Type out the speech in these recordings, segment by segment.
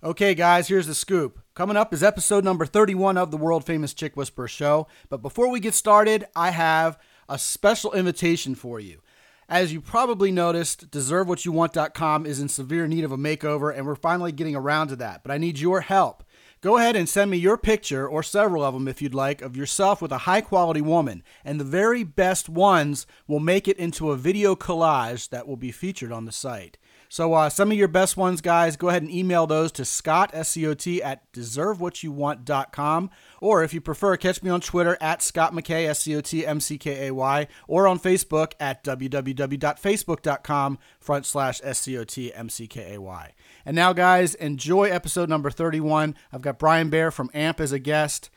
Okay, guys, here's the scoop. Coming up is episode number 31 of the world famous Chick Whisperer show. But before we get started, I have a special invitation for you. As you probably noticed, deservewhatyouwant.com is in severe need of a makeover, and we're finally getting around to that. But I need your help. Go ahead and send me your picture, or several of them if you'd like, of yourself with a high quality woman. And the very best ones will make it into a video collage that will be featured on the site. So uh, some of your best ones, guys, go ahead and email those to Scott, S-C-O-T, at deservewhatyouwant.com. Or if you prefer, catch me on Twitter at Scott McKay, S-C-O-T-M-C-K-A-Y, or on Facebook at www.facebook.com front slash S-C-O-T-M-C-K-A-Y. And now, guys, enjoy episode number 31. I've got Bryan Bayer from AMP as a guest.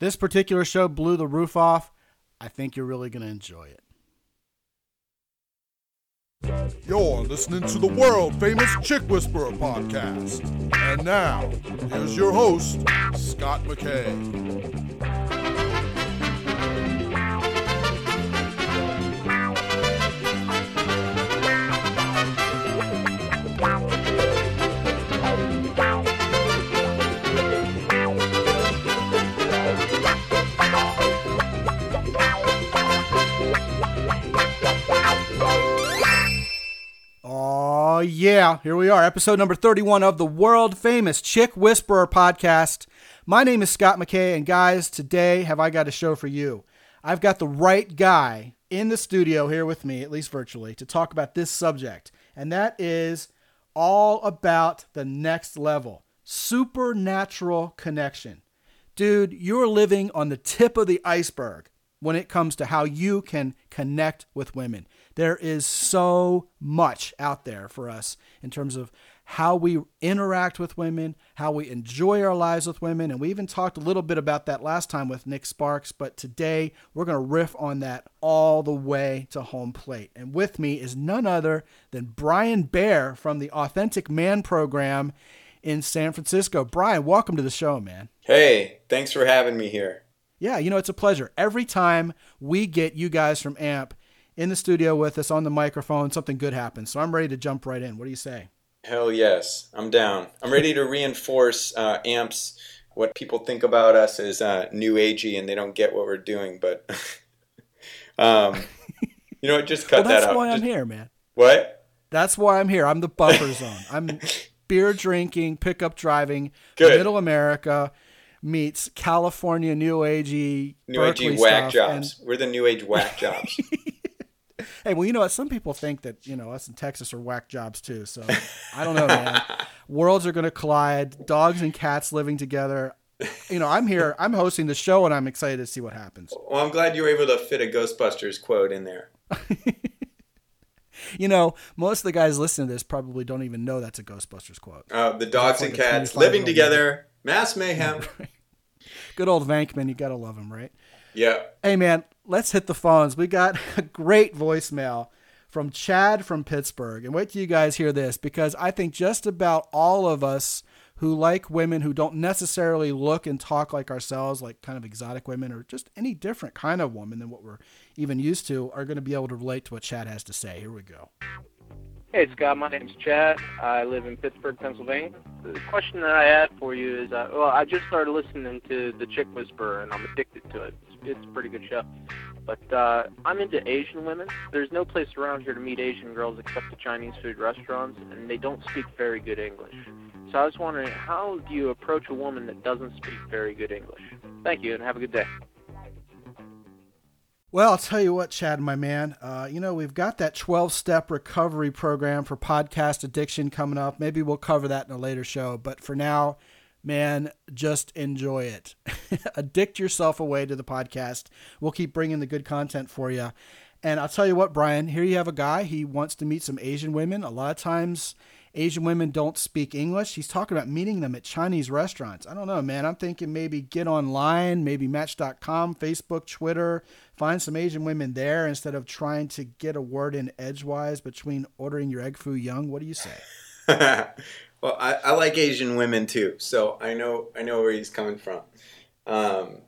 This particular show blew the roof off. I think you're really going to enjoy it. You're listening to the world famous Chick Whisperer podcast. And now, here's your host, Scott McKay. Oh, yeah. Here we are, episode number 31 of the world famous Chick Whisperer podcast. My name is Scott McKay, and guys, today have I got a show for you. I've got the right guy in the studio here with me, at least virtually, to talk about this subject, and that is all about the next level supernatural connection. Dude, you're living on the tip of the iceberg when it comes to how you can connect with women. There is so much out there for us in terms of how we interact with women, how we enjoy our lives with women. And we even talked a little bit about that last time with Nick Sparks. But today we're going to riff on that all the way to home plate. And with me is none other than Bryan Bayer from the Authentic Man program in San Francisco. Bryan, welcome to the show, man. Hey, thanks for having me here. Yeah, you know, it's a pleasure. Every time we get you guys from AMP in the studio with us on the microphone, something good happens. So I'm ready to jump right in. What do you say? Hell yes, I'm down. I'm ready to reinforce uh, AMP's what people think about us is uh, new agey and they don't get what we're doing. But um, you know what? Just cut well, that's that out. why Just- I'm here, man. What? That's why I'm here. I'm the buffer zone. I'm beer drinking, pickup driving, Good. middle America meets California new agey New agey whack stuff. jobs. We're the new age whack jobs. Hey, well, you know what? Some people think that you know us in Texas are whack jobs too. So I don't know, man. Worlds are going to collide. Dogs and cats living together. You know, I'm here. I'm hosting the show, and I'm excited to see what happens. well, I'm glad you were able to fit a Ghostbusters quote in there. You know, most of the guys listening to this probably don't even know that's a Ghostbusters quote. Uh, the dogs like and cats living together, mass mayhem. Good old Venkman, you gotta love him, right? Yeah. Hey man, let's hit the phones. We got a great voicemail from Chad from Pittsburgh. And wait till you guys hear this because I think just about all of us who like women who don't necessarily look and talk like ourselves, like kind of exotic women or just any different kind of woman than what we're even used to, are going to be able to relate to what Chad has to say. Here we go. Hey Scott, my name's Chad. I live in Pittsburgh, Pennsylvania. The question that I had for you is, uh, well, I just started listening to the Chick Whisperer, and I'm addicted to it. It's, a pretty good show. But uh, I'm into Asian women. There's no place around here to meet Asian girls except the Chinese food restaurants, and they don't speak very good English. So I was wondering, how do you approach a woman that doesn't speak very good English? Thank you, and have a good day. Well, I'll tell you what, Chad, my man. Uh, you know, we've got that 12 step recovery program for podcast addiction coming up. Maybe we'll cover that in a later show. But for now, man, just enjoy it. Addict yourself away to the podcast. We'll keep bringing the good content for you. And I'll tell you what, Bryan, here you have a guy. He wants to meet some Asian women. A lot of times, Asian women don't speak English. He's talking about meeting them at Chinese restaurants. I don't know, man. I'm thinking maybe get online, maybe match.com, Facebook, Twitter, find some Asian women there instead of trying to get a word in edgewise between ordering your egg foo young. What do you say? well, I, I like Asian women too, so I know I know where he's coming from. Um,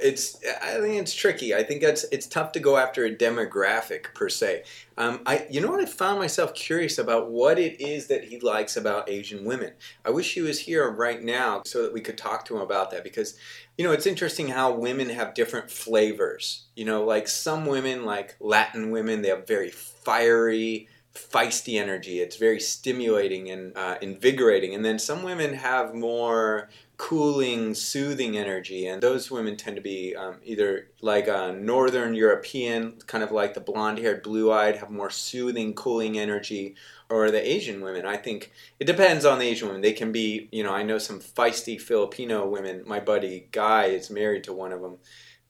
It's I think it's tricky. I think it's it's tough to go after a demographic per se. Um, I you know what I found myself curious about what it is that he likes about Asian women. I wish he was here right now so that we could talk to him about that because you know it's interesting how women have different flavors. You know, like some women, like Latin women, they have very fiery feisty energy. It's very stimulating and uh, invigorating. And then some women have more cooling, soothing energy, and those women tend to be um, either like a Northern European, kind of like the blonde-haired, blue-eyed, have more soothing, cooling energy, or the Asian women. I think it depends on the Asian women. They can be, you know, I know some feisty Filipino women. My buddy Guy is married to one of them.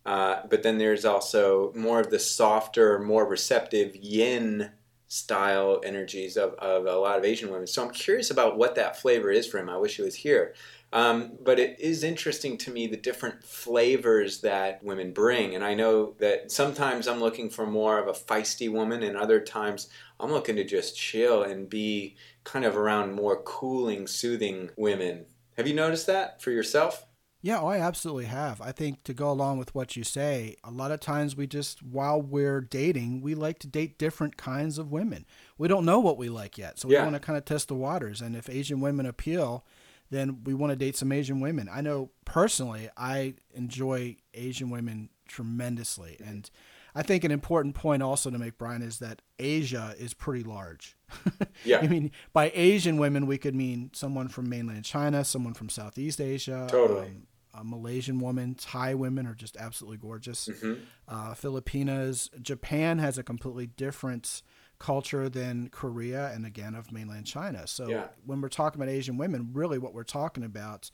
Uh, but then there's also more of the softer, more receptive yin style energies of, of a lot of Asian women. So I'm curious about what that flavor is for him. I wish he was here. Um, but it is interesting to me the different flavors that women bring. And I know that sometimes I'm looking for more of a feisty woman, and other times I'm looking to just chill and be kind of around more cooling, soothing women. Have you noticed that for yourself? Yeah, oh, I absolutely have. I think to go along with what you say, a lot of times we just, while we're dating, we like to date different kinds of women. We don't know what we like yet. So we Yeah. want to kind of test the waters. And if Asian women appeal, then we want to date some Asian women. I know personally, I enjoy Asian women tremendously. And I think an important point also to make, Bryan, is that Asia is pretty large. Yeah. I mean, by Asian women, we could mean someone from mainland China, someone from Southeast Asia, Totally. um, a Malaysian woman, Thai women are just absolutely gorgeous. Mm-hmm. Uh, Filipinas, Japan has a completely different culture than Korea, and again of mainland China. So Yeah. when we're talking about Asian women, really what we're talking about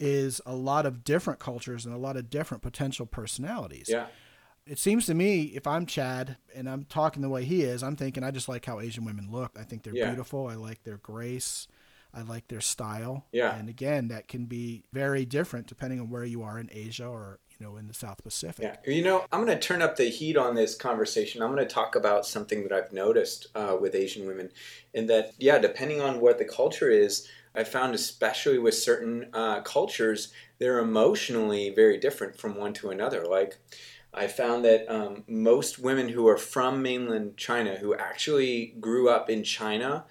is a lot of different cultures and a lot of different potential personalities Yeah. it seems to me if I'm Chad and I'm talking the way he is, I'm thinking I just like how Asian women look. I think they're Yeah. beautiful. I like their grace. I like their style. Yeah. And again, that can be very different depending on where you are in Asia or you know in the South Pacific. Yeah, you know, I'm going to turn up the heat on this conversation. I'm going to talk about something that I've noticed uh, with Asian women, in that, yeah, depending on what the culture is, I found especially with certain uh, cultures, they're emotionally very different from one to another. Like, I found that um, most women who are from mainland China, who actually grew up in China,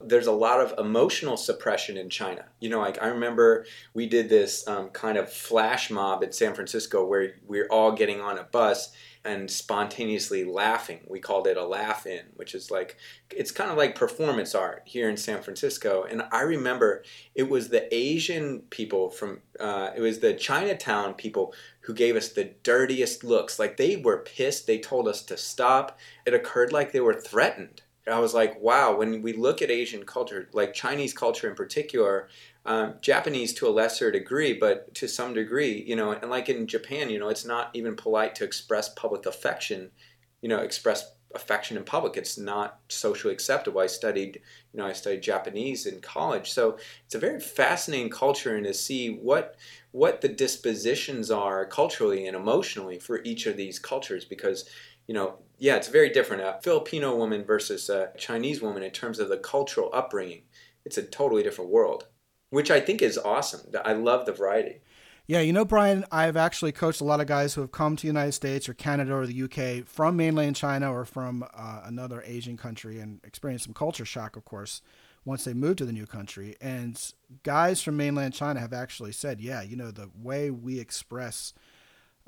there's a lot of emotional suppression in China. You know, like I remember we did this um, kind of flash mob in San Francisco where we're all getting on a bus and spontaneously laughing. We called it a laugh in, which is like, it's kind of like performance art here in San Francisco. And I remember it was the Asian people from, uh, it was the Chinatown people who gave us the dirtiest looks. Like they were pissed. They told us to stop. It occurred like they were threatened. I was like, wow, when we look at Asian culture, like Chinese culture in particular, um, Japanese to a lesser degree, but to some degree, you know, and like in Japan, you know, it's not even polite to express public affection, you know, express affection in public. It's not socially acceptable. I studied, you know, I studied Japanese in college, so it's a very fascinating culture, and to see what what the dispositions are culturally and emotionally for each of these cultures, because you know, yeah, it's very different. A Filipino woman versus a Chinese woman in terms of the cultural upbringing. It's a totally different world, which I think is awesome. I love the variety. Yeah, you know, Bryan, I've actually coached a lot of guys who have come to the United States or Canada or the UK from mainland China or from uh, another Asian country and experienced some culture shock, of course, once they moved to the new country. And guys from mainland China have actually said, yeah, you know, the way we express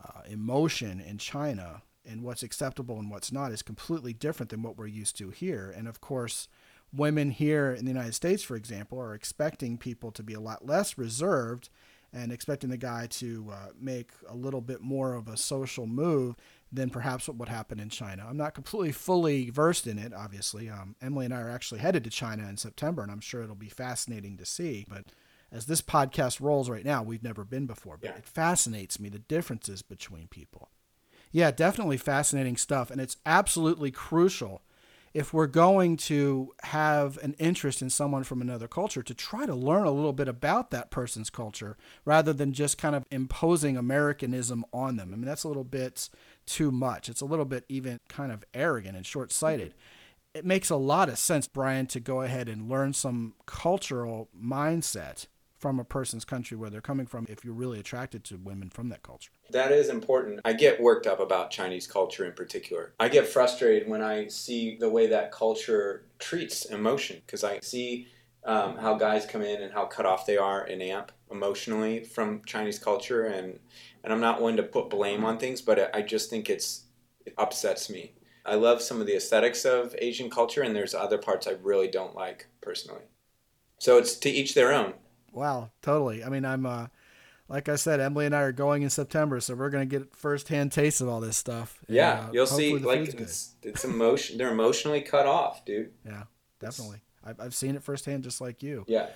uh, emotion in China and what's acceptable and what's not is completely different than what we're used to here. And of course, women here in the United States, for example, are expecting people to be a lot less reserved and expecting the guy to uh, make a little bit more of a social move than perhaps what would happen in China. I'm not completely fully versed in it, obviously. Um, Emily and I are actually headed to China in September, and I'm sure it'll be fascinating to see. But as this podcast rolls right now, we've never been before, but Yeah. it fascinates me the differences between people. Yeah, definitely fascinating stuff. And it's absolutely crucial if we're going to have an interest in someone from another culture to try to learn a little bit about that person's culture rather than just kind of imposing Americanism on them. I mean, that's a little bit too much. It's a little bit even kind of arrogant and short sighted. It makes a lot of sense, Bryan, to go ahead and learn some cultural mindset from a person's country where they're coming from if you're really attracted to women from that culture. That is important. I get worked up about Chinese culture in particular. I get frustrated when I see the way that culture treats emotion because I see um, how guys come in and how cut off they are in AMP emotionally from Chinese culture, and and I'm not one to put blame on things, but I just think it's it upsets me. I love some of the aesthetics of Asian culture, and there's other parts I really don't like personally. So it's to each their own. Wow, totally. I mean, I'm uh, like I said, Emily and I are going in September, so we're gonna get firsthand taste of all this stuff. Yeah, and, uh, you'll see. Like it's, it's emotion. They're emotionally cut off, dude. Yeah, definitely. I've, I've seen it firsthand, just like you. Yeah.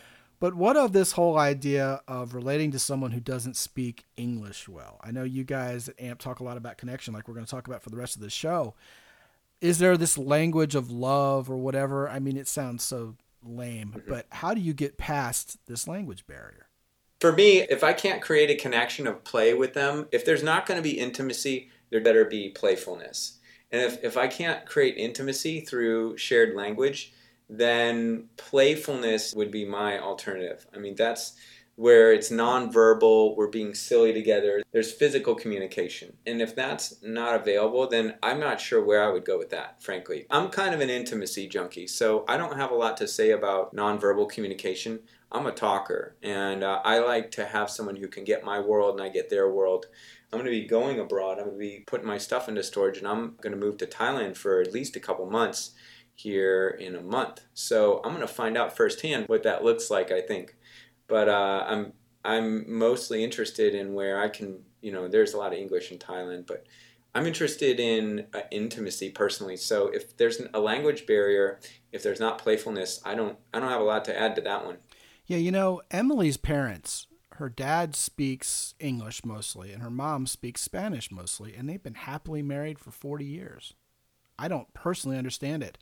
But what of this whole idea of relating to someone who doesn't speak English well? I know you guys at AMP talk a lot about connection, like we're going to talk about for the rest of the show. Is there this language of love or whatever? I mean, it sounds so lame, mm-hmm. but how do you get past this language barrier? For me, if I can't create a connection of play with them, if there's not going to be intimacy, there better be playfulness. And if, if I can't create intimacy through shared language, then playfulness would be my alternative. I mean, that's where it's nonverbal, we're being silly together, there's physical communication. And if that's not available, then I'm not sure where I would go with that, frankly. I'm kind of an intimacy junkie, so I don't have a lot to say about nonverbal communication. I'm a talker, and uh, I like to have someone who can get my world and I get their world. I'm going to be going abroad. I'm going to be putting my stuff into storage, and I'm going to move to Thailand for at least a couple months here in a month. So I'm going to find out firsthand what that looks like. I think, but uh, I'm I'm mostly interested in where I can. You know, there's a lot of English in Thailand, but I'm interested in uh, intimacy personally. So if there's a language barrier, if there's not playfulness, I don't I don't have a lot to add to that one. Yeah, you know, Emily's parents, her dad speaks English mostly, and her mom speaks Spanish mostly, and they've been happily married for 40 years. I don't personally understand it.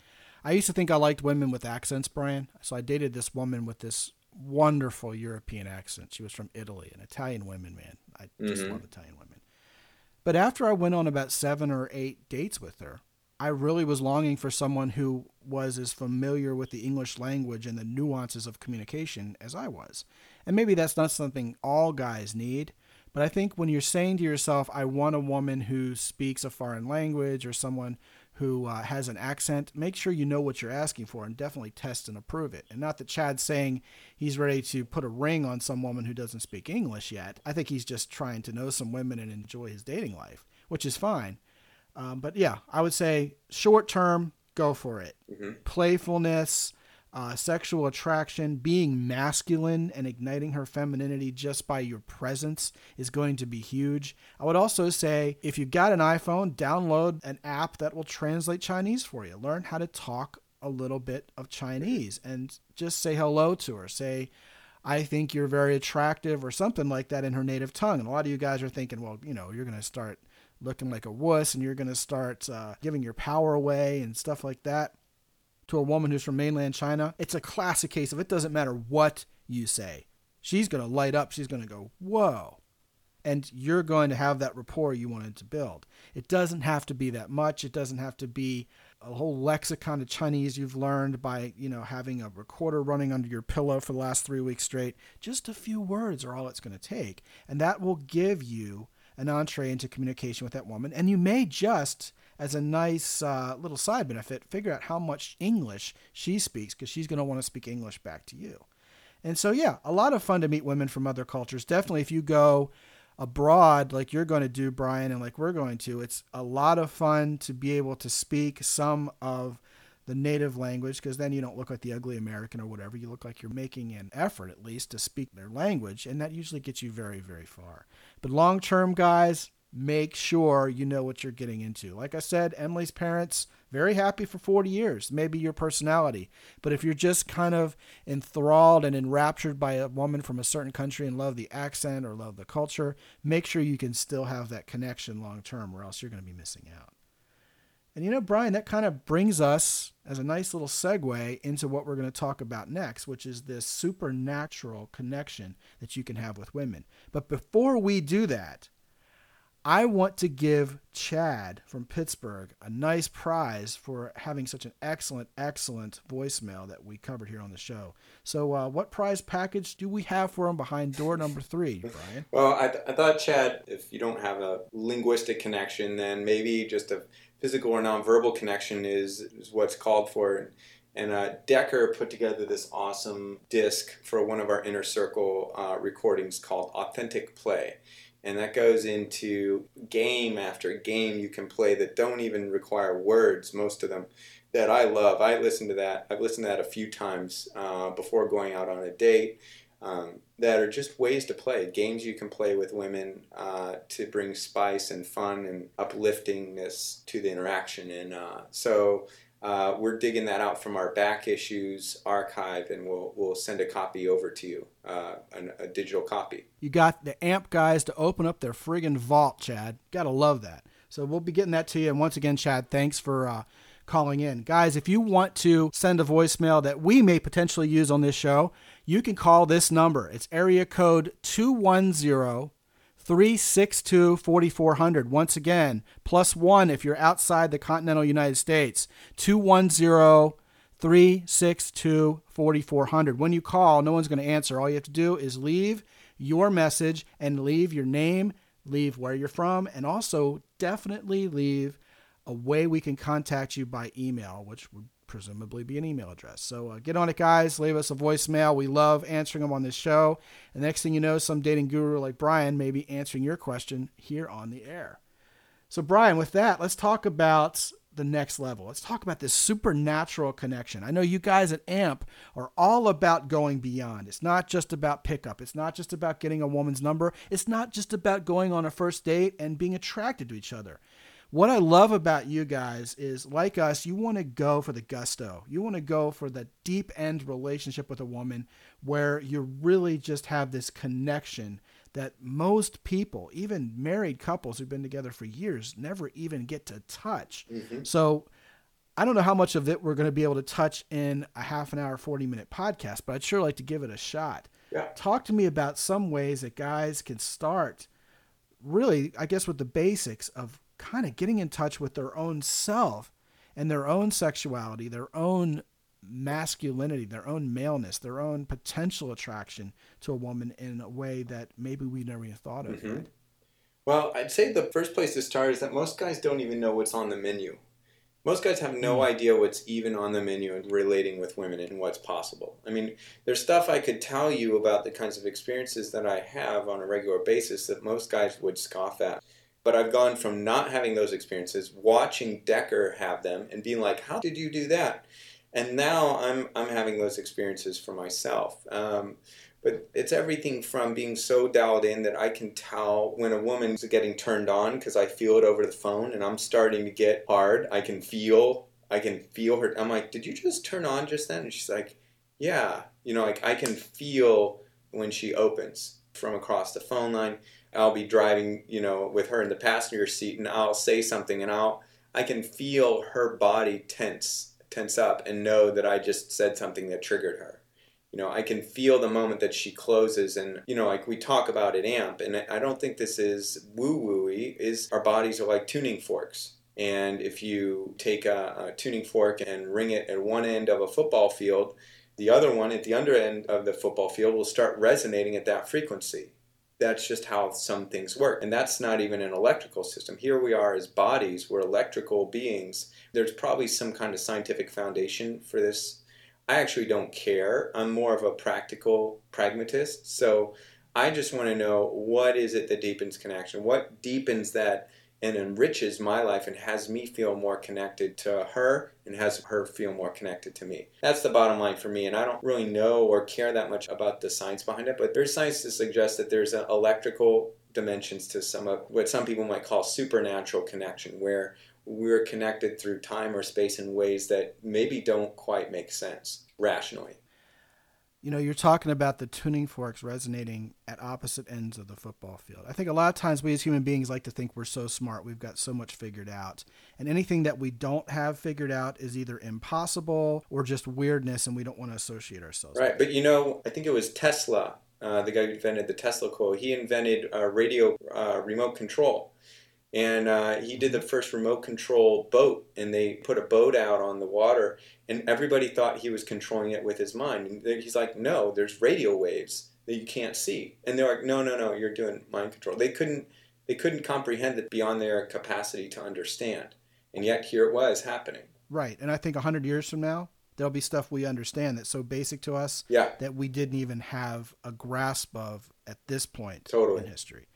I used to think I liked women with accents, Bryan. So I dated this woman with this wonderful European accent. She was from Italy, an Italian woman, man. I just Mhm. love Italian women. But after I went on about seven or eight dates with her, I really was longing for someone who was as familiar with the English language and the nuances of communication as I was. And maybe that's not something all guys need, but I think when you're saying to yourself, I want a woman who speaks a foreign language or someone who uh, has an accent, make sure you know what you're asking for and definitely test and approve it. And not that Chad's saying he's ready to put a ring on some woman who doesn't speak English yet. I think he's just trying to know some women and enjoy his dating life, which is fine. Um, but yeah, I would say short term, go for it. Playfulness, uh, sexual attraction, being masculine and igniting her femininity just by your presence is going to be huge. I would also say if you've got an iPhone, download an app that will translate Chinese for you. Learn how to talk a little bit of Chinese and just say hello to her. Say, I think you're very attractive or something like that in her native tongue. And a lot of you guys are thinking, well, you know, you're going to start looking like a wuss and you're going to start uh, giving your power away and stuff like that to a woman who's from mainland China. It's a classic case of it doesn't matter what you say. She's going to light up. She's going to go, whoa. And you're going to have that rapport you wanted to build. It doesn't have to be that much. It doesn't have to be a whole lexicon of Chinese you've learned by, you know, having a recorder running under your pillow for the last three weeks straight. Just a few words are all it's going to take. And that will give you an entree into communication with that woman. And you may just, as a nice uh, little side benefit, figure out how much English she speaks because she's going to want to speak English back to you. And so, yeah, a lot of fun to meet women from other cultures. Definitely, if you go abroad like you're going to do, Bryan, and like we're going to, it's a lot of fun to be able to speak some of the native language because then you don't look like the ugly American or whatever. You look like you're making an effort at least to speak their language, and that usually gets you very, very far. But long term, guys, make sure you know what you're getting into. Like I said, Emily's parents very happy for 40 years, maybe your personality. But if you're just kind of enthralled and enraptured by a woman from a certain country and love the accent or love the culture, make sure you can still have that connection long term, or else you're going to be missing out. And you know, Bryan, that kind of brings us as a nice little segue into what we're going to talk about next, which is this supernatural connection that you can have with women. But before we do that, I want to give Chad from Pittsburgh a nice prize for having such an excellent, excellent voicemail that we covered here on the show. So, uh, what prize package do we have for him behind door number three, Brian? Well, I, th- I thought, Chad, if you don't have a linguistic connection, then maybe just a physical or nonverbal connection is, is what's called for. And uh, Decker put together this awesome disc for one of our inner circle uh, recordings called Authentic Play. And that goes into game after game you can play that don't even require words most of them that i love. I listen to that i've listened to that a few times uh, before going out on a date um, that are just ways to play games you can play with women uh, to bring spice and fun and upliftingness to the interaction and uh, so uh, we're digging that out from our back issues archive, and we'll we'll send a copy over to you, uh, a, a, digital copy. You got the amp guys to open up their friggin' vault, Chad. Gotta love that. So we'll be getting that to you. And once again, Chad, thanks for uh, calling in, guys. If you want to send a voicemail that we may potentially use on this show, you can call this number. It's area code two one zero. 362 4400. Once again, plus one if you're outside the continental United States. 210 362 4400. When you call, no one's going to answer. All you have to do is leave your message and leave your name, leave where you're from, and also definitely leave a way we can contact you by email, which would presumably be an email address. So uh, get on it, guys. Leave us a voicemail. We love answering them on this show. And next thing you know, some dating guru like Bryan may be answering your question here on the air. So, Bryan, with that, let's talk about the next level. Let's talk about this supernatural connection. I know you guys at AMP are all about going beyond. It's not just about pickup, it's not just about getting a woman's number, it's not just about going on a first date and being attracted to each other what I love about you guys is like us, you want to go for the gusto. You want to go for the deep end relationship with a woman where you really just have this connection that most people, even married couples who've been together for years, never even get to touch. Mm-hmm. So I don't know how much of it we're going to be able to touch in a half an hour, 40 minute podcast, but I'd sure like to give it a shot. Yeah. Talk to me about some ways that guys can start really, I guess, with the basics of kind of getting in touch with their own self and their own sexuality, their own masculinity, their own maleness, their own potential attraction to a woman in a way that maybe we never even thought of. Mm-hmm. Right? Well, I'd say the first place to start is that most guys don't even know what's on the menu. Most guys have no mm. idea what's even on the menu and relating with women and what's possible. I mean, there's stuff I could tell you about the kinds of experiences that I have on a regular basis that most guys would scoff at. But I've gone from not having those experiences, watching Decker have them, and being like, "How did you do that?" And now I'm I'm having those experiences for myself. Um, but it's everything from being so dialed in that I can tell when a woman's getting turned on because I feel it over the phone, and I'm starting to get hard. I can feel I can feel her. I'm like, "Did you just turn on just then?" And she's like, "Yeah." You know, like I can feel when she opens from across the phone line I'll be driving, you know, with her in the passenger seat, and I'll say something, and I'll I can feel her body tense tense up and know that I just said something that triggered her. You know, I can feel the moment that she closes, and you know, like we talk about at AMP, and I don't think this is woo wooey. Is our bodies are like tuning forks, and if you take a, a tuning fork and ring it at one end of a football field, the other one at the under end of the football field will start resonating at that frequency that's just how some things work. And that's not even an electrical system. Here we are as bodies, we're electrical beings. There's probably some kind of scientific foundation for this. I actually don't care. I'm more of a practical pragmatist. So I just want to know what is it that deepens connection? What deepens that and enriches my life and has me feel more connected to her and has her feel more connected to me. That's the bottom line for me. And I don't really know or care that much about the science behind it, but there's science to suggest that there's an electrical dimensions to some of what some people might call supernatural connection, where we're connected through time or space in ways that maybe don't quite make sense rationally you know, you're talking about the tuning forks resonating at opposite ends of the football field. I think a lot of times we as human beings like to think we're so smart, we've got so much figured out. And anything that we don't have figured out is either impossible or just weirdness and we don't want to associate ourselves Right. But you know, I think it was Tesla uh, the guy who invented the Tesla coil, he invented a radio uh, remote control. And uh, he did the first remote control boat, and they put a boat out on the water, and everybody thought he was controlling it with his mind. And he's like, no, there's radio waves that you can't see, and they're like, no, no, no, you're doing mind control. They couldn't, they couldn't comprehend it beyond their capacity to understand, and yet here it was happening. Right, and I think a hundred years from now, there'll be stuff we understand that's so basic to us Yeah, that we didn't even have a grasp of at this point Totally. in history.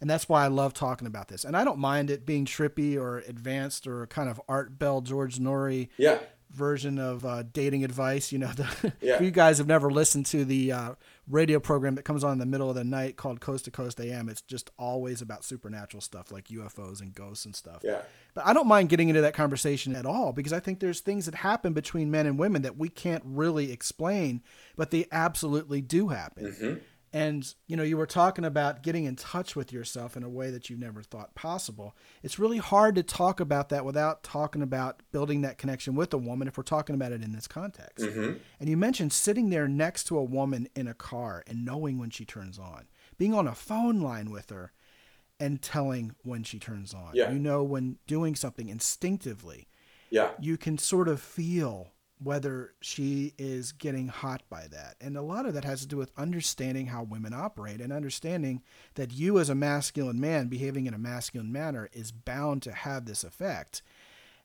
And that's why I love talking about this. And I don't mind it being trippy or advanced or kind of Art Bell, George Noory yeah, version of uh, dating advice. You know, the, Yeah. if you guys have never listened to the uh, radio program that comes on in the middle of the night called Coast to Coast AM, it's just always about supernatural stuff like UFOs and ghosts and stuff. yeah, But I don't mind getting into that conversation at all because I think there's things that happen between men and women that we can't really explain, but they absolutely do happen. hmm And you know, you were talking about getting in touch with yourself in a way that you never thought possible. It's really hard to talk about that without talking about building that connection with a woman if we're talking about it in this context. hmm And you mentioned sitting there next to a woman in a car and knowing when she turns on, being on a phone line with her and telling when she turns on. Yeah. You know when doing something instinctively, yeah, you can sort of feel whether she is getting hot by that. And a lot of that has to do with understanding how women operate and understanding that you, as a masculine man, behaving in a masculine manner is bound to have this effect.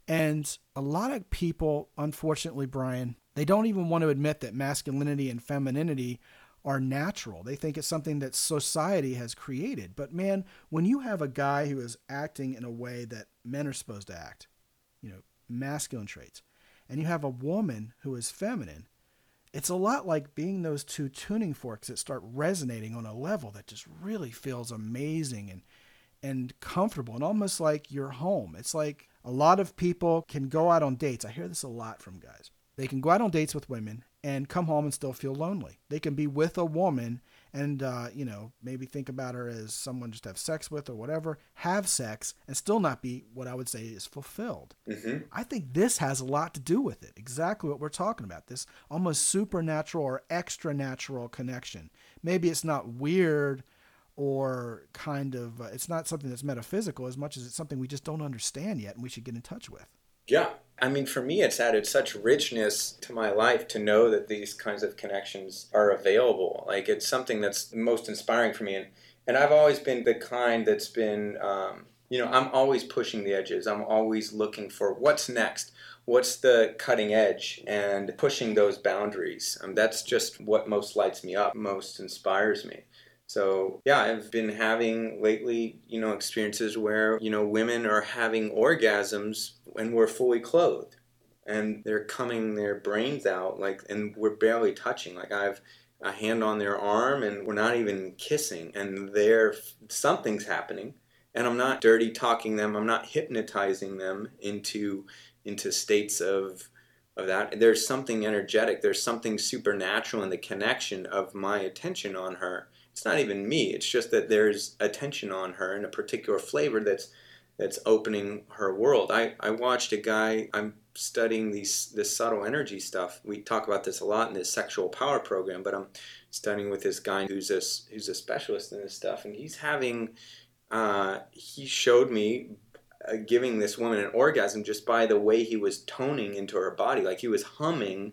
And a lot of people, unfortunately, Bryan, they don't even want to admit that masculinity and femininity are natural. They think it's something that society has created. But man, when you have a guy who is acting in a way that men are supposed to act, you know, masculine traits, and you have a woman who is feminine, it's a lot like being those two tuning forks that start resonating on a level that just really feels amazing and and comfortable and almost like you're home. It's like a lot of people can go out on dates. I hear this a lot from guys. They can go out on dates with women and come home and still feel lonely. They can be with a woman and uh, you know maybe think about her as someone just to have sex with or whatever, have sex and still not be what I would say is fulfilled. hmm I think this has a lot to do with it. Exactly what we're talking about. This almost supernatural or extra natural connection. Maybe it's not weird or kind of, uh, it's not something that's metaphysical as much as it's something we just don't understand yet and we should get in touch with. Yeah. I mean, for me, it's added such richness to my life to know that these kinds of connections are available. Like, it's something that's most inspiring for me. And, and I've always been the kind that's been, um, you know, I'm always pushing the edges. I'm always looking for what's next. What's the cutting edge and pushing those boundaries. Um, that's just what most lights me up, most inspires me. So yeah, I've been having lately, you know, experiences where, you know, women are having orgasms when we're fully clothed and they're coming their brains out like and we're barely touching. Like I've a hand on their arm and we're not even kissing and there something's happening and I'm not dirty talking them, I'm not hypnotizing them into into states of of that. There's something energetic, there's something supernatural in the connection of my attention on her it's not even me it's just that there's attention on her and a particular flavor that's that's opening her world. I i watched a guy i'm studying these this subtle energy stuff. We talk about this a lot in this sexual power program but i'm studying with this guy who's a who's a specialist in this stuff and he's having uh, he showed me uh, giving this woman an orgasm just by the way he was toning into her body. Like he was humming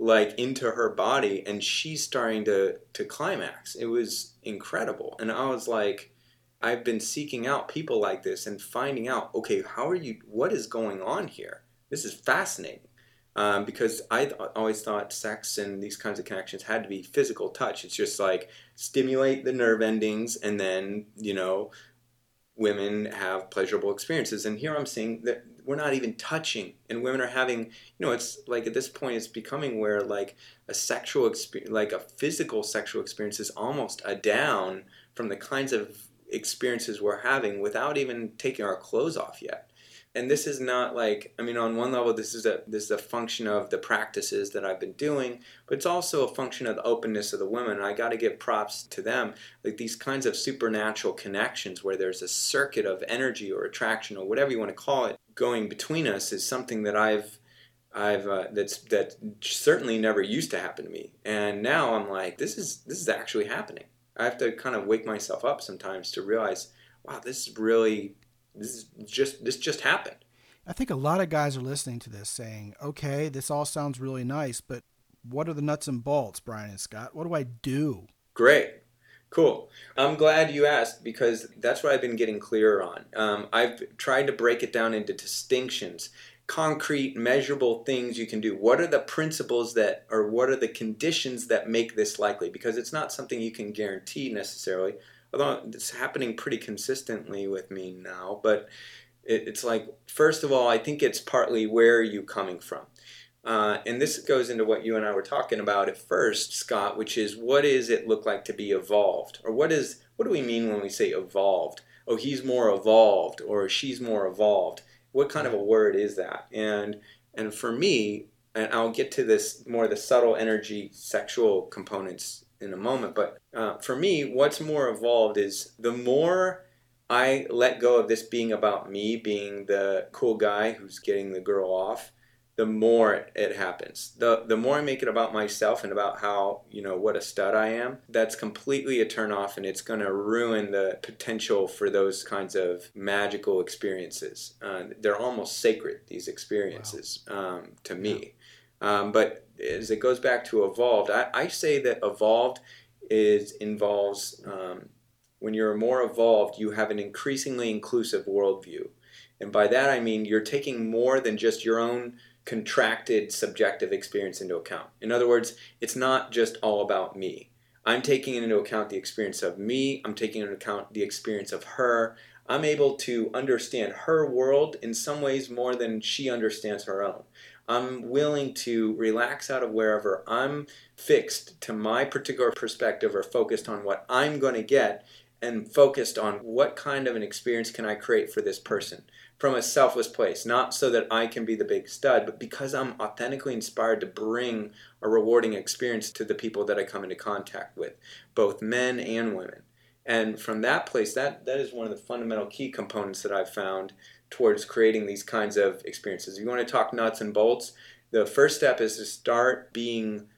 like into her body and she's starting to to climax. It was incredible. And i was like i've been seeking out people like this and finding out okay how are you what is going on here? This is fascinating. Um, because i th- always thought sex and these kinds of connections had to be physical touch. It's just like stimulate the nerve endings and then you know women have pleasurable experiences. And here i'm seeing that we're not even touching and women are having you know it's like at this point it's becoming where like a sexual experience like a physical sexual experience is almost a down from the kinds of experiences we're having without even taking our clothes off yet and this is not like i mean on one level this is a this is a function of the practices that i've been doing but it's also a function of the openness of the women. And i got to give props to them. Like these kinds of supernatural connections where there's a circuit of energy or attraction or whatever you want to call it going between us is something that i've I've uh, that's that certainly never used to happen to me, and now I'm like, this is this is actually happening. I have to kind of wake myself up sometimes to realize, wow, this is really this is just this just happened. I think a lot of guys are listening to this saying, okay, this all sounds really nice, but what are the nuts and bolts, Bryan and Scott? What do I do? Great. Cool. I'm glad you asked because that's what I've been getting clearer on. Um, I've tried to break it down into distinctions, concrete, measurable things you can do. What are the principles that, or what are the conditions that make this likely? Because it's not something you can guarantee necessarily, although it's happening pretty consistently with me now. But it, it's like, first of all, I think it's partly where are you coming from? Uh, and this goes into what you and I were talking about at first, Scott, which is what does it look like to be evolved, or what is what do we mean when we say evolved? Oh, he's more evolved, or she's more evolved. What kind of a word is that? And and for me, and I'll get to this more the subtle energy, sexual components in a moment. But uh, for me, what's more evolved is the more I let go of this being about me, being the cool guy who's getting the girl off the more it happens. The the more I make it about myself and about how, you know, what a stud I am, that's completely a turn off and it's going to ruin the potential for those kinds of magical experiences. Uh, they're almost sacred, these experiences, wow. um, to me. Um, but as it goes back to evolved, I, I say that evolved is involves um, when you're more evolved, you have an increasingly inclusive worldview. And by that I mean you're taking more than just your own contracted subjective experience into account. In other words, it's not just all about me. I'm taking into account the experience of me, I'm taking into account the experience of her. I'm able to understand her world in some ways more than she understands her own. I'm willing to relax out of wherever I'm fixed to my particular perspective or focused on what I'm going to get and focused on what kind of an experience can I create for this person from a selfless place, not so that I can be the big stud, but because I'm authentically inspired to bring a rewarding experience to the people that I come into contact with, both men and women. And from that place, that, that is one of the fundamental key components that I've found towards creating these kinds of experiences. If you want to talk nuts and bolts, the first step is to start being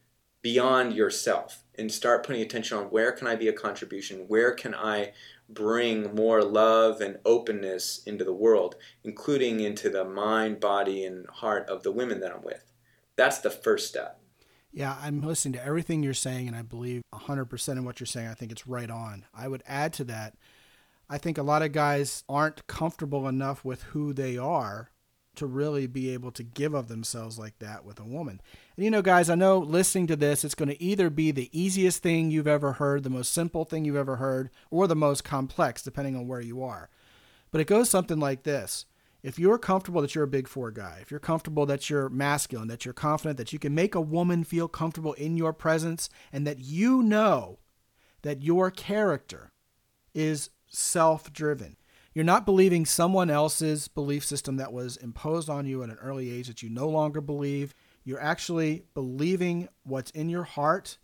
beyond yourself and start putting attention on where can I be a contribution? Where can I bring more love and openness into the world, including into the mind, body, and heart of the women that I'm with. That's the first step. Yeah, I'm listening to everything you're saying, and I believe 100% in what you're saying. I think it's right on. I would add to that, I think a lot of guys aren't comfortable enough with who they are to really be able to give of themselves like that with a woman. And you know, guys, I know listening to this, it's going to either be the easiest thing you've ever heard, the most simple thing you've ever heard, or the most complex, depending on where you are. But it goes something like this. If you're comfortable that you're a big four guy, if you're comfortable that you're masculine, that you're confident, that you can make a woman feel comfortable in your presence, and that you know that your character is self driven, you're not believing someone else's belief system that was imposed on you at an early age that you no longer believe. You're actually believing what's in your heart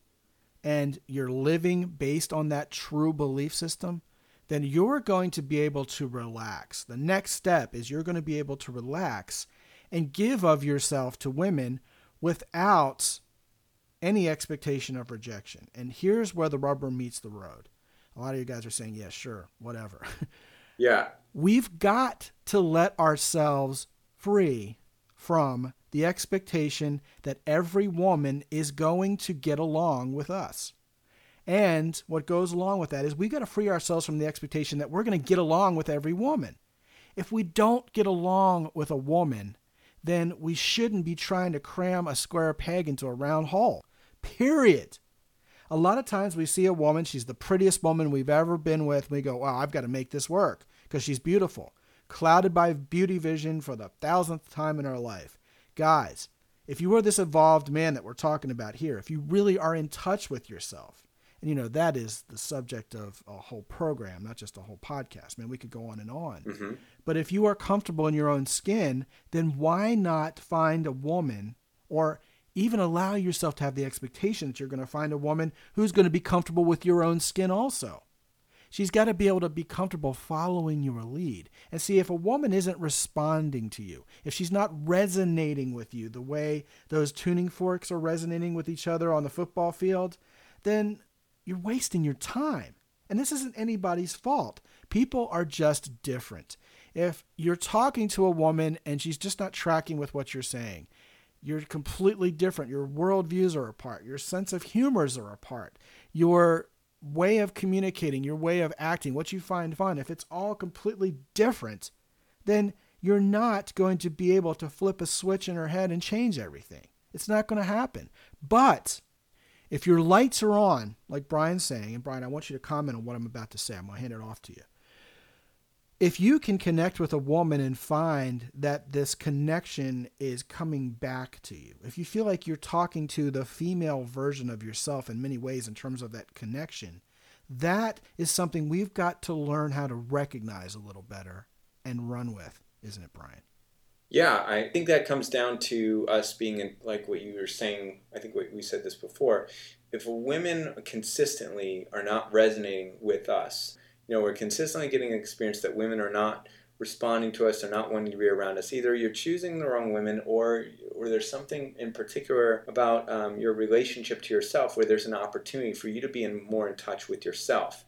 and you're living based on that true belief system. Then you're going to be able to relax. The next step is you're going to be able to relax and give of yourself to women without any expectation of rejection. And here's where the rubber meets the road. A lot of you guys are saying, yeah, sure, whatever. Yeah. We've got to let ourselves free from the expectation that every woman is going to get along with us. And what goes along with that is we've got to free ourselves from the expectation that we're going to get along with every woman. If we don't get along with a woman, then we shouldn't be trying to cram a square peg into a round hole. Period. A lot of times we see a woman, she's the prettiest woman we've ever been with, we go, wow, I've got to make this work because she's beautiful. Clouded by beauty vision for the thousandth time in our life. Guys, if you are this evolved man that we're talking about here, if you really are in touch with yourself, and you know, that is the subject of a whole program, not just a whole podcast. Man, we could go on and on. Mm-hmm. But if you are comfortable in your own skin, then why not find a woman or even allow yourself to have the expectation that you're going to find a woman who's going to be comfortable with your own skin also? she's got to be able to be comfortable following your lead. And see, if a woman isn't responding to you, if she's not resonating with you the way those tuning forks are resonating with each other on the football field, then you're wasting your time. And this isn't anybody's fault. People are just different. If you're talking to a woman and she's just not tracking with what you're saying, you're completely different. Your worldviews are apart. Your sense of humors are apart. Your way of communicating, your way of acting, what you find fun, if it's all completely different, then you're not going to be able to flip a switch in her head and change everything. It's not going to happen. But if your lights are on, like Bryan's saying, and Bryan, I want you to comment on what I'm about to say. I'm going to hand it off to you if you can connect with a woman and find that this connection is coming back to you, if you feel like you're talking to the female version of yourself in many ways in terms of that connection, that is something we've got to learn how to recognize a little better and run with, isn't it, Bryan? Yeah, I think that comes down to us being in, like what you were saying. I think we said this before. If women consistently are not resonating with us, you know, we're consistently getting an experience that women are not responding to us, they're not wanting to be around us. Either you're choosing the wrong women, or or there's something in particular about um, your relationship to yourself where there's an opportunity for you to be in more in touch with yourself.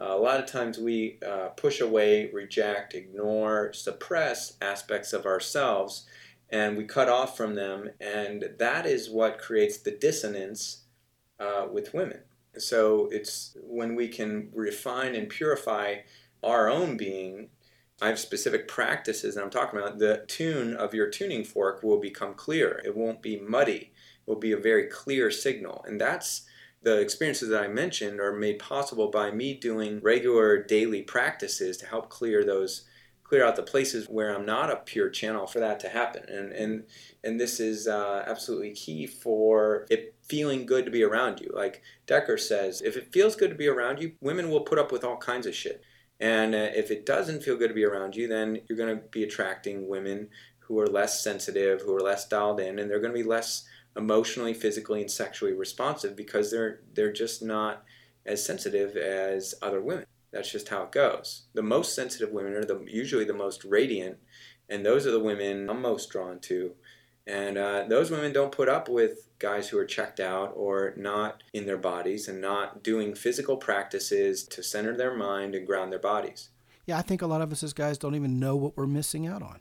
Uh, a lot of times we uh, push away, reject, ignore, suppress aspects of ourselves, and we cut off from them, and that is what creates the dissonance uh, with women. So it's when we can refine and purify our own being. I have specific practices and I'm talking about the tune of your tuning fork will become clear. It won't be muddy. It will be a very clear signal. And that's the experiences that I mentioned are made possible by me doing regular daily practices to help clear those clear out the places where I'm not a pure channel for that to happen. And and and this is uh, absolutely key for it feeling good to be around you. Like Decker says, if it feels good to be around you, women will put up with all kinds of shit. And uh, if it doesn't feel good to be around you, then you're going to be attracting women who are less sensitive, who are less dialed in, and they're going to be less emotionally, physically, and sexually responsive because they're they're just not as sensitive as other women. That's just how it goes. The most sensitive women are the, usually the most radiant, and those are the women I'm most drawn to. And uh, those women don't put up with guys who are checked out or not in their bodies and not doing physical practices to center their mind and ground their bodies. Yeah, I think a lot of us as guys don't even know what we're missing out on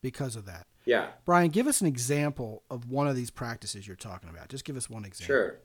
because of that. Yeah. Bryan, give us an example of one of these practices you're talking about. Just give us one example. Sure.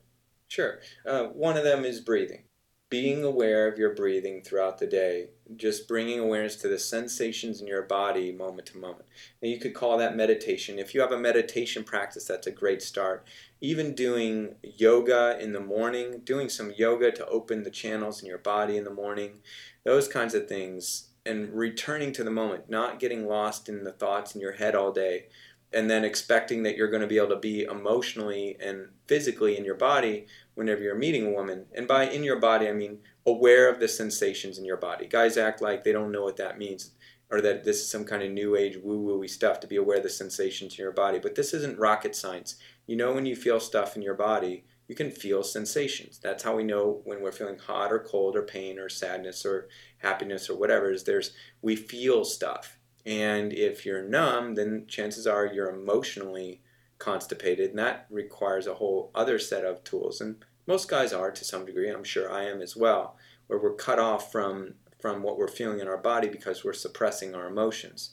Sure. Uh, one of them is breathing being aware of your breathing throughout the day, just bringing awareness to the sensations in your body moment to moment. Now, you could call that meditation. If you have a meditation practice, that's a great start. Even doing yoga in the morning, doing some yoga to open the channels in your body in the morning, those kinds of things, and returning to the moment, not getting lost in the thoughts in your head all day, and then expecting that you're going to be able to be emotionally and physically in your body whenever you're meeting a woman. And by in your body, I mean aware of the sensations in your body. Guys act like they don't know what that means or that this is some kind of new age woo woo stuff to be aware of the sensations in your body. But this isn't rocket science. You know, when you feel stuff in your body, you can feel sensations. That's how we know when we're feeling hot or cold or pain or sadness or happiness or whatever. Is there's we feel stuff. And if you're numb, then chances are you're emotionally constipated, and that requires a whole other set of tools. And most guys are to some degree, I'm sure I am as well, where we're cut off from from what we're feeling in our body because we're suppressing our emotions.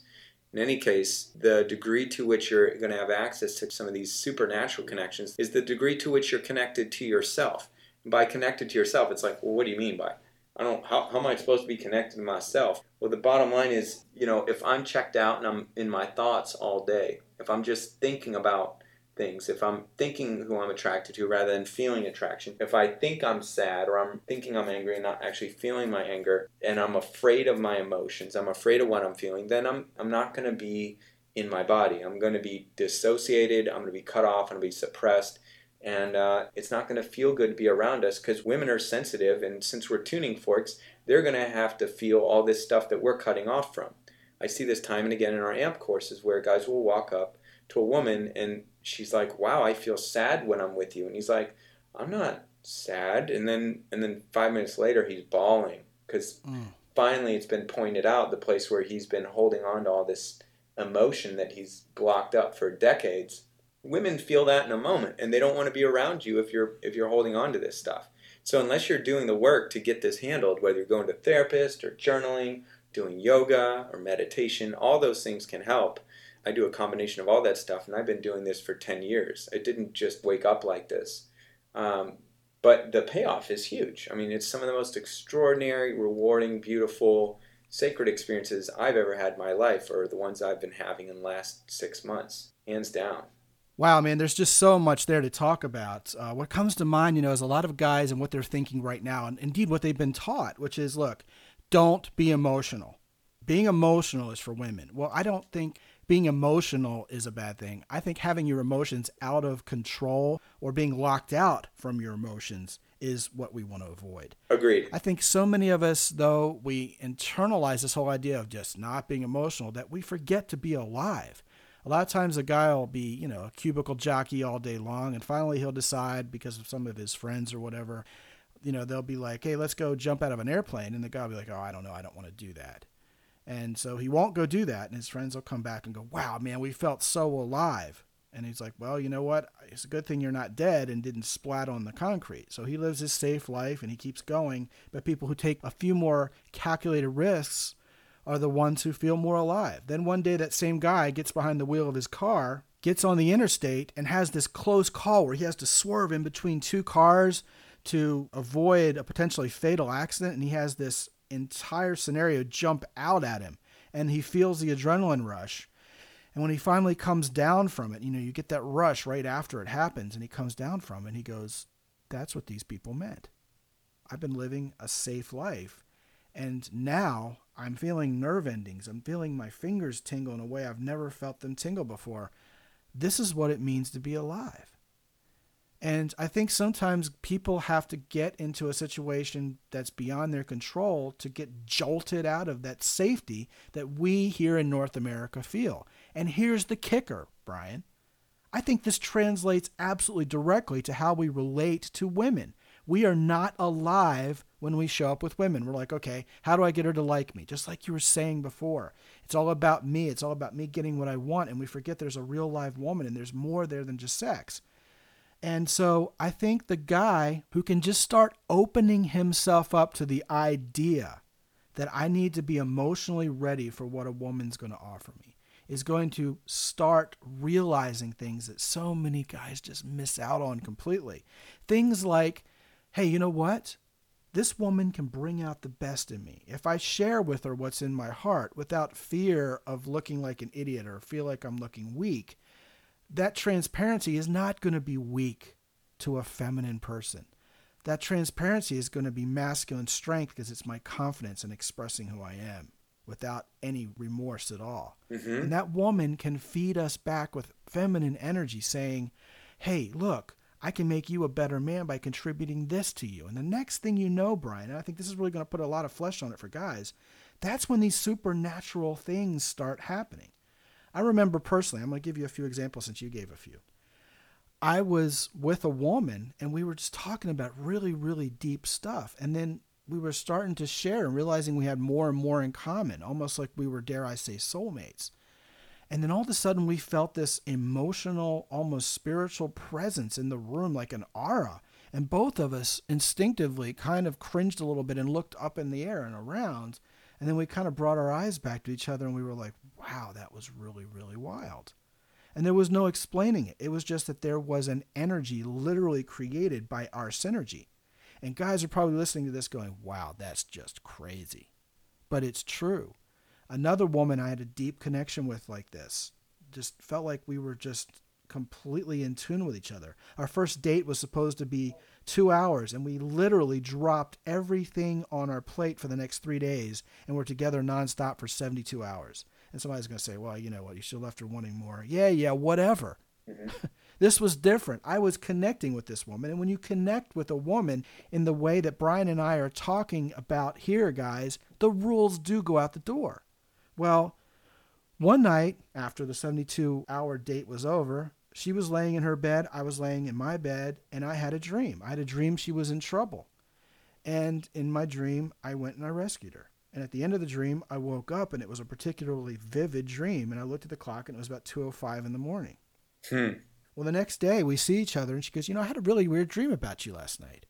In any case, the degree to which you're going to have access to some of these supernatural connections is the degree to which you're connected to yourself. And by connected to yourself, it's like, well, what do you mean by? I don't. How, how am I supposed to be connected to myself? Well, the bottom line is, you know, if I'm checked out and I'm in my thoughts all day, if I'm just thinking about things, if I'm thinking who I'm attracted to rather than feeling attraction, if I think I'm sad or I'm thinking I'm angry and not actually feeling my anger, and I'm afraid of my emotions, I'm afraid of what I'm feeling, then I'm, I'm not going to be in my body. I'm going to be dissociated, I'm going to be cut off, I'm going to be suppressed. And uh, it's not going to feel good to be around us because women are sensitive, and since we're tuning forks, they're going to have to feel all this stuff that we're cutting off from. I see this time and again in our AMP courses where guys will walk up to a woman and she's like, "Wow, I feel sad when I'm with you," and he's like, "I'm not sad," and then and then five minutes later he's bawling because mm. finally it's been pointed out the place where he's been holding on to all this emotion that he's blocked up for decades. Women feel that in a moment, and they don't want to be around you if you're if you're holding on to this stuff. So unless you're doing the work to get this handled, whether you're going to therapist or journaling, doing yoga or meditation, all those things can help. I do a combination of all that stuff, and I've been doing this for 10 years. I didn't just wake up like this. Um, but the payoff is huge. I mean, it's some of the most extraordinary, rewarding, beautiful, sacred experiences I've ever had in my life, or the ones I've been having in the last six months, hands down. Wow, man, there's just so much there to talk about. Uh, what comes to mind, you know, is a lot of guys and what they're thinking right now, and indeed what they've been taught, which is look, don't be emotional. Being emotional is for women. Well, I don't think being emotional is a bad thing. I think having your emotions out of control or being locked out from your emotions is what we want to avoid. Agreed. I think so many of us, though, we internalize this whole idea of just not being emotional that we forget to be alive a lot of times a guy will be, you know, a cubicle jockey all day long, and finally he'll decide because of some of his friends or whatever, you know, they'll be like, hey, let's go jump out of an airplane. And the guy will be like, oh, I don't know, I don't want to do that. And so he won't go do that. And his friends will come back and go, wow, man, we felt so alive. And he's like, well, you know what? It's a good thing you're not dead and didn't splat on the concrete. So he lives his safe life and he keeps going. But people who take a few more calculated risks are the ones who feel more alive. Then one day, that same guy gets behind the wheel of his car, gets on the interstate, and has this close call where he has to swerve in between two cars to avoid a potentially fatal accident. And he has this entire scenario jump out at him, and he feels the adrenaline rush. And when he finally comes down from it, you know, you get that rush right after it happens, and he comes down from it, and he goes, That's what these people meant. I've been living a safe life. And now I'm feeling nerve endings. I'm feeling my fingers tingle in a way I've never felt them tingle before. This is what it means to be alive. And I think sometimes people have to get into a situation that's beyond their control to get jolted out of that safety that we here in North America feel. And here's the kicker, Bryan. I think this translates absolutely directly to how we relate to women. We are not alive when we show up with women. We're like, okay, how do I get her to like me? Just like you were saying before. It's all about me. It's all about me getting what I want. And we forget there's a real live woman and there's more there than just sex. And so I think the guy who can just start opening himself up to the idea that I need to be emotionally ready for what a woman's going to offer me is going to start realizing things that so many guys just miss out on completely. Things like, hey, you know what? This woman can bring out the best in me. If I share with her what's in my heart without fear of looking like an idiot or feel like I'm looking weak, that transparency is not going to be weak to a feminine person. That transparency is going to be masculine strength because it's my confidence in expressing who I am without any remorse at all. Mm-hmm. And that woman can feed us back with feminine energy, saying, Hey, look, I can make you a better man by contributing this to you. And the next thing you know, Bryan, and I think this is really going to put a lot of flesh on it for guys, that's when these supernatural things start happening. I remember personally, I'm going to give you a few examples since you gave a few. I was with a woman and we were just talking about really, really deep stuff. And then we were starting to share and realizing we had more and more in common, almost like we were, dare I say, soulmates. And then all of a sudden, we felt this emotional, almost spiritual presence in the room, like an aura. And both of us instinctively kind of cringed a little bit and looked up in the air and around. And then we kind of brought our eyes back to each other and we were like, wow, that was really, really wild. And there was no explaining it. It was just that there was an energy literally created by our synergy. And guys are probably listening to this going, wow, that's just crazy. But it's true another woman I had a deep connection with like this. Just felt like we were just completely in tune with each other. Our first date was supposed to be two hours, and we literally dropped everything on our plate for the next three days, and were together nonstop for 72 hours. And somebody's going to say, well, you know what? You still left her wanting more. Yeah, yeah, whatever. Mm-hmm. this was different. I was connecting with this woman. And when you connect with a woman in the way that Bryan and I are talking about here, guys, the rules do go out the door. Well, one night after the 72 hour date was over, she was laying in her bed, I was laying in my bed, and I had a dream. I had a dream she was in trouble. And in my dream, I went and I rescued her. And at the end of the dream, I woke up and it was a particularly vivid dream. And I looked at the clock and it was about 2.05 in the morning. Hmm. Well, the next day we see each other and she goes, You know, I had a really weird dream about you last night.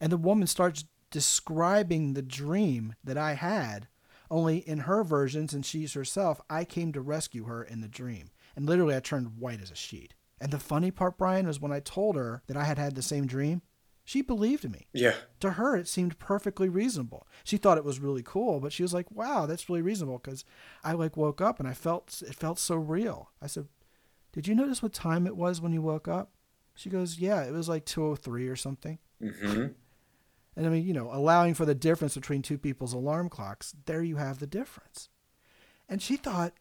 And the woman starts describing the dream that I had, only in her versions, and she's herself, I came to rescue her in the dream. And literally, I turned white as a sheet. And the funny part, Bryan, was when I told her that I had had the same dream, she believed me. Yeah. To her, it seemed perfectly reasonable. She thought it was really cool, but she was like, "Wow, that's really reasonable." Because I like woke up and I felt it felt so real. I said, "Did you notice what time it was when you woke up?" She goes, "Yeah, it was like two o three or something." Mm-hmm. And I mean, you know, allowing for the difference between two people's alarm clocks, there you have the difference. And she thought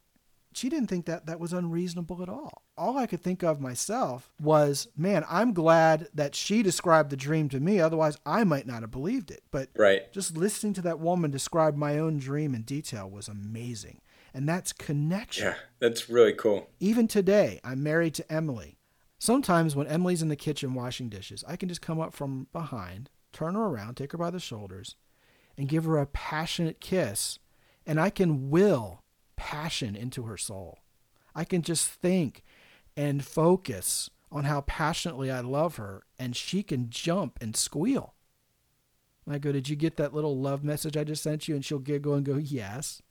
she didn't think that that was unreasonable at all. All I could think of myself was, man, I'm glad that she described the dream to me. Otherwise, I might not have believed it. But Right. just listening to that woman describe my own dream in detail was amazing. And that's connection. Yeah. That's really cool. Even today, I'm married to Emily. Sometimes when Emily's in the kitchen washing dishes, I can just come up from behind, turn her around, take her by the shoulders, and give her a passionate kiss. And I can will passion into her soul. I can just think and focus on how passionately I love her, and she can jump and squeal. And I go, Did you get that little love message I just sent you? And she'll giggle and go, Yes.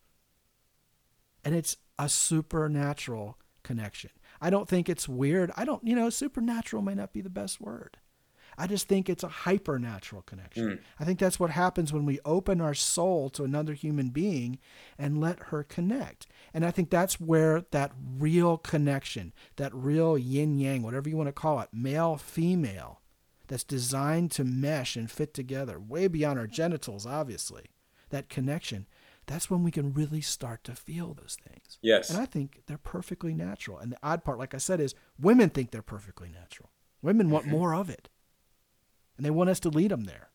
And it's a supernatural connection. I don't think it's weird. I don't, you know, supernatural may not be the best word. I just think it's a hypernatural connection. Mm. I think that's what happens when we open our soul to another human being and let her connect. And I think that's where that real connection, that real yin yang, whatever you want to call it, male, female, that's designed to mesh and fit together, way beyond our genitals, obviously, that connection, that's when we can really start to feel those things. Yes. And I think they're perfectly natural. And the odd part, like I said, is women think they're perfectly natural. Women want more of it. And they want us to lead them there.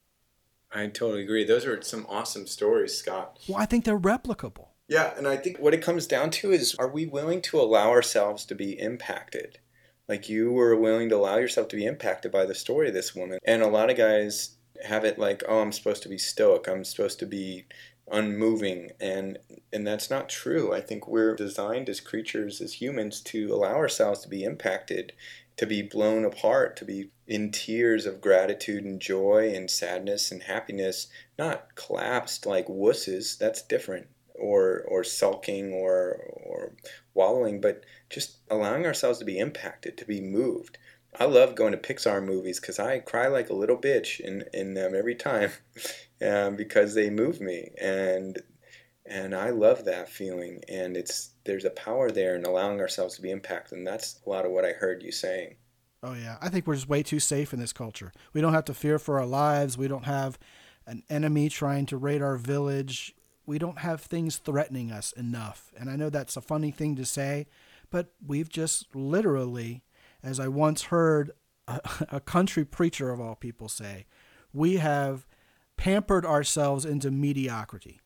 I totally agree. Those are some awesome stories, Scott. Well, I think they're replicable. Yeah, and I think what it comes down to is are we willing to allow ourselves to be impacted? Like you were willing to allow yourself to be impacted by the story of this woman. And a lot of guys have it like, oh, I'm supposed to be stoic. I'm supposed to be unmoving and and that's not true. I think we're designed as creatures as humans to allow ourselves to be impacted, to be blown apart, to be in tears of gratitude and joy and sadness and happiness, not collapsed like wusses. That's different or or sulking or or wallowing, but just allowing ourselves to be impacted, to be moved. I love going to Pixar movies because I cry like a little bitch in in them every time, um, because they move me and and I love that feeling. And it's there's a power there in allowing ourselves to be impacted, and that's a lot of what I heard you saying. Oh, yeah. I think we're just way too safe in this culture. We don't have to fear for our lives. We don't have an enemy trying to raid our village. We don't have things threatening us enough. And I know that's a funny thing to say, but we've just literally, as I once heard a, a country preacher of all people say, we have pampered ourselves into mediocrity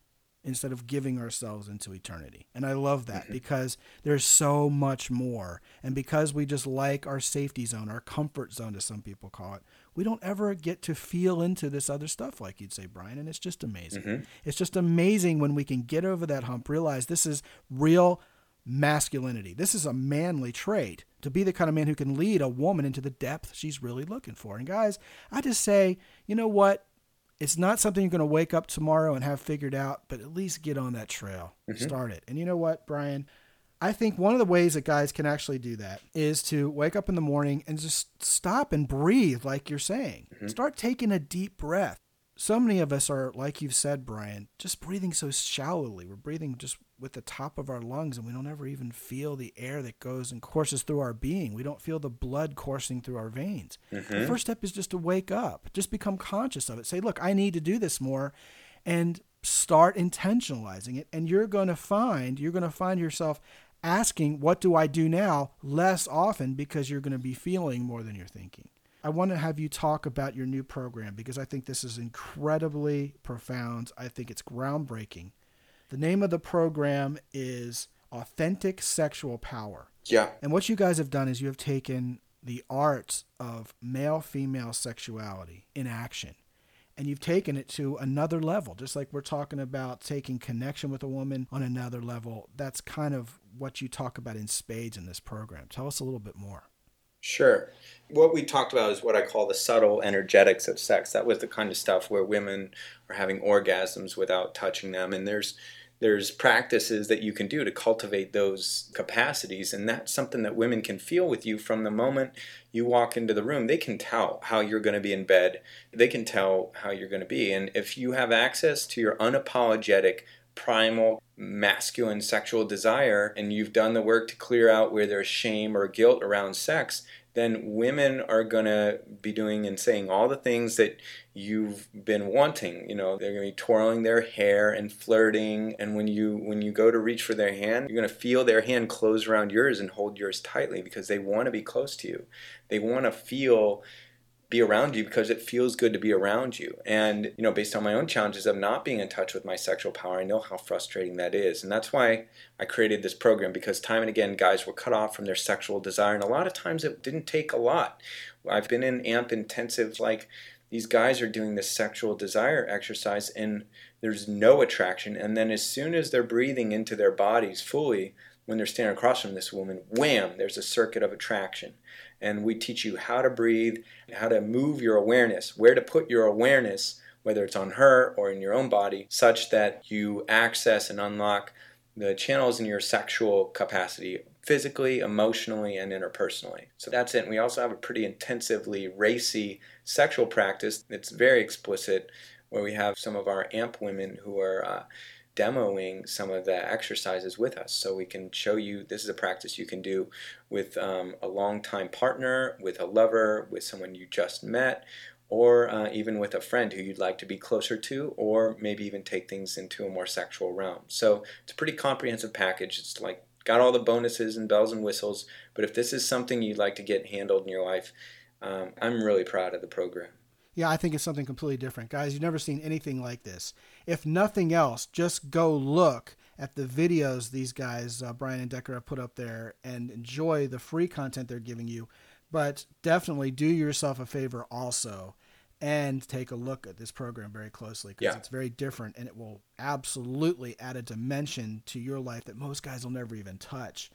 instead of giving ourselves into eternity. And I love that mm-hmm. because there's so much more. And because we just like our safety zone, our comfort zone, as some people call it, we don't ever get to feel into this other stuff, like you'd say, Bryan. And it's just amazing. Mm-hmm. It's just amazing when we can get over that hump, realize this is real masculinity. This is a manly trait to be the kind of man who can lead a woman into the depth she's really looking for. And guys, I just say, you know what? It's not something you're going to wake up tomorrow and have figured out, but at least get on that trail. Mm-hmm. Start it. And you know what, Bryan? I think one of the ways that guys can actually do that is to wake up in the morning and just stop and breathe, like you're saying. Mm-hmm. Start taking a deep breath. So many of us are, like you've said, Bryan, just breathing so shallowly. We're breathing just with the top of our lungs, and we don't ever even feel the air that goes and courses through our being. We don't feel the blood coursing through our veins. The mm-hmm. first step is just to wake up, just become conscious of it. Say, look, I need to do this more, and start intentionalizing it. And you're going to find, you're going to find yourself asking, what do I do now? less often because you're going to be feeling more than you're thinking. I want to have you talk about your new program because I think this is incredibly profound. I think it's groundbreaking. The name of the program is Authentic Sexual Power. Yeah. And what you guys have done is you have taken the art of male female sexuality in action and you've taken it to another level. Just like we're talking about taking connection with a woman on another level. That's kind of what you talk about in spades in this program. Tell us a little bit more. Sure. What we talked about is what I call the subtle energetics of sex. That was the kind of stuff where women are having orgasms without touching them. And there's there's practices that you can do to cultivate those capacities and that's something that women can feel with you from the moment you walk into the room. They can tell how you're going to be in bed. They can tell how you're going to be. And if you have access to your unapologetic primal masculine sexual desire and you've done the work to clear out where there's shame or guilt around sex then women are going to be doing and saying all the things that you've been wanting you know they're going to be twirling their hair and flirting and when you when you go to reach for their hand you're going to feel their hand close around yours and hold yours tightly because they want to be close to you they want to feel be around you because it feels good to be around you. And, you know, based on my own challenges of not being in touch with my sexual power, I know how frustrating that is. And that's why I created this program because time and again, guys were cut off from their sexual desire. And a lot of times it didn't take a lot. I've been in AMP intensive, like, these guys are doing this sexual desire exercise and there's no attraction. And then as soon as they're breathing into their bodies fully, when they're standing across from this woman, wham, there's a circuit of attraction and we teach you how to breathe, how to move your awareness, where to put your awareness, whether it's on her or in your own body, such that you access and unlock the channels in your sexual capacity physically, emotionally, and interpersonally. So that's it. And we also have a pretty intensively racy sexual practice that's very explicit, where we have some of our AMP women who are. Uh, demoing some of the exercises with us so we can show you this is a practice you can do with um, a long-time partner with a lover with someone you just met or uh, even with a friend who you'd like to be closer to or maybe even take things into a more sexual realm so it's a pretty comprehensive package it's like got all the bonuses and bells and whistles but if this is something you'd like to get handled in your life um, i'm really proud of the program yeah, I think it's something completely different. Guys, you've never seen anything like this. If nothing else, just go look at the videos these guys, uh, Bryan and Decker, have put up there and enjoy the free content they're giving you. But definitely do yourself a favor also and take a look at this program very closely because yeah. it's very different and it will absolutely add a dimension to your life that most guys will never even touch.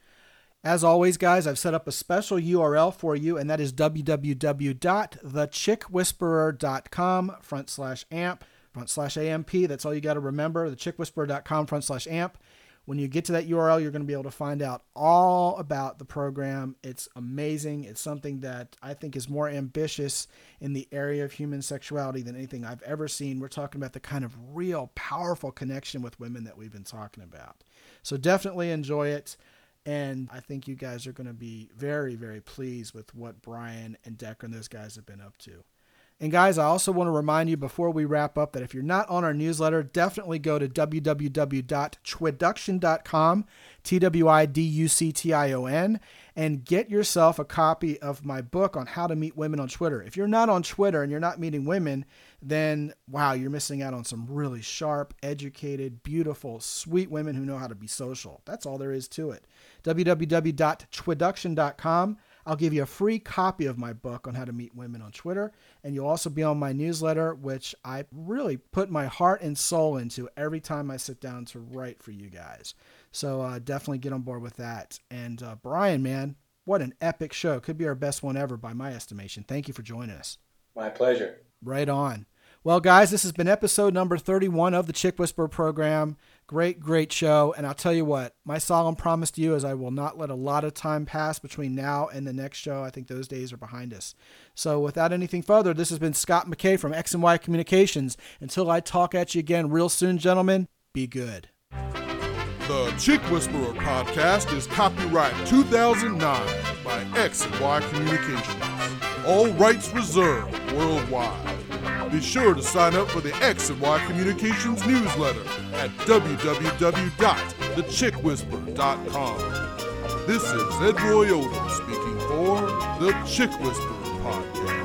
As always, guys, I've set up a special URL for you, and that is www.thechickwhisperer.com front slash amp front slash AMP. That's all you got to remember, thechickwhisperer.com front slash amp. When you get to that URL, you're going to be able to find out all about the program. It's amazing. It's something that I think is more ambitious in the area of human sexuality than anything I've ever seen. We're talking about the kind of real powerful connection with women that we've been talking about. So definitely enjoy it. And I think you guys are going to be very, very pleased with what Bryan and Decker and those guys have been up to. And guys, I also want to remind you before we wrap up that if you're not on our newsletter, definitely go to www.twiduction.com, T W I D U C T I O N, and get yourself a copy of my book on how to meet women on Twitter. If you're not on Twitter and you're not meeting women, then wow, you're missing out on some really sharp, educated, beautiful, sweet women who know how to be social. That's all there is to it. www.twiduction.com. I'll give you a free copy of my book on how to meet women on Twitter, and you'll also be on my newsletter, which I really put my heart and soul into every time I sit down to write for you guys. So uh, definitely get on board with that. And uh, Bryan, man, what an epic show! Could be our best one ever by my estimation. Thank you for joining us. My pleasure. Right on. Well, guys, this has been episode number 31 of the Chick Whisperer program. Great, great show. And I'll tell you what, my solemn promise to you is I will not let a lot of time pass between now and the next show. I think those days are behind us. So, without anything further, this has been Scott McKay from X and Y Communications. Until I talk at you again real soon, gentlemen, be good. The Chick Whisperer podcast is copyright 2009 by X and Y Communications. All rights reserved worldwide. Be sure to sign up for the X and Y Communications newsletter at www.thechickwhisperer.com. This is Ed Roy Odom speaking for the Chick Whisperer Podcast.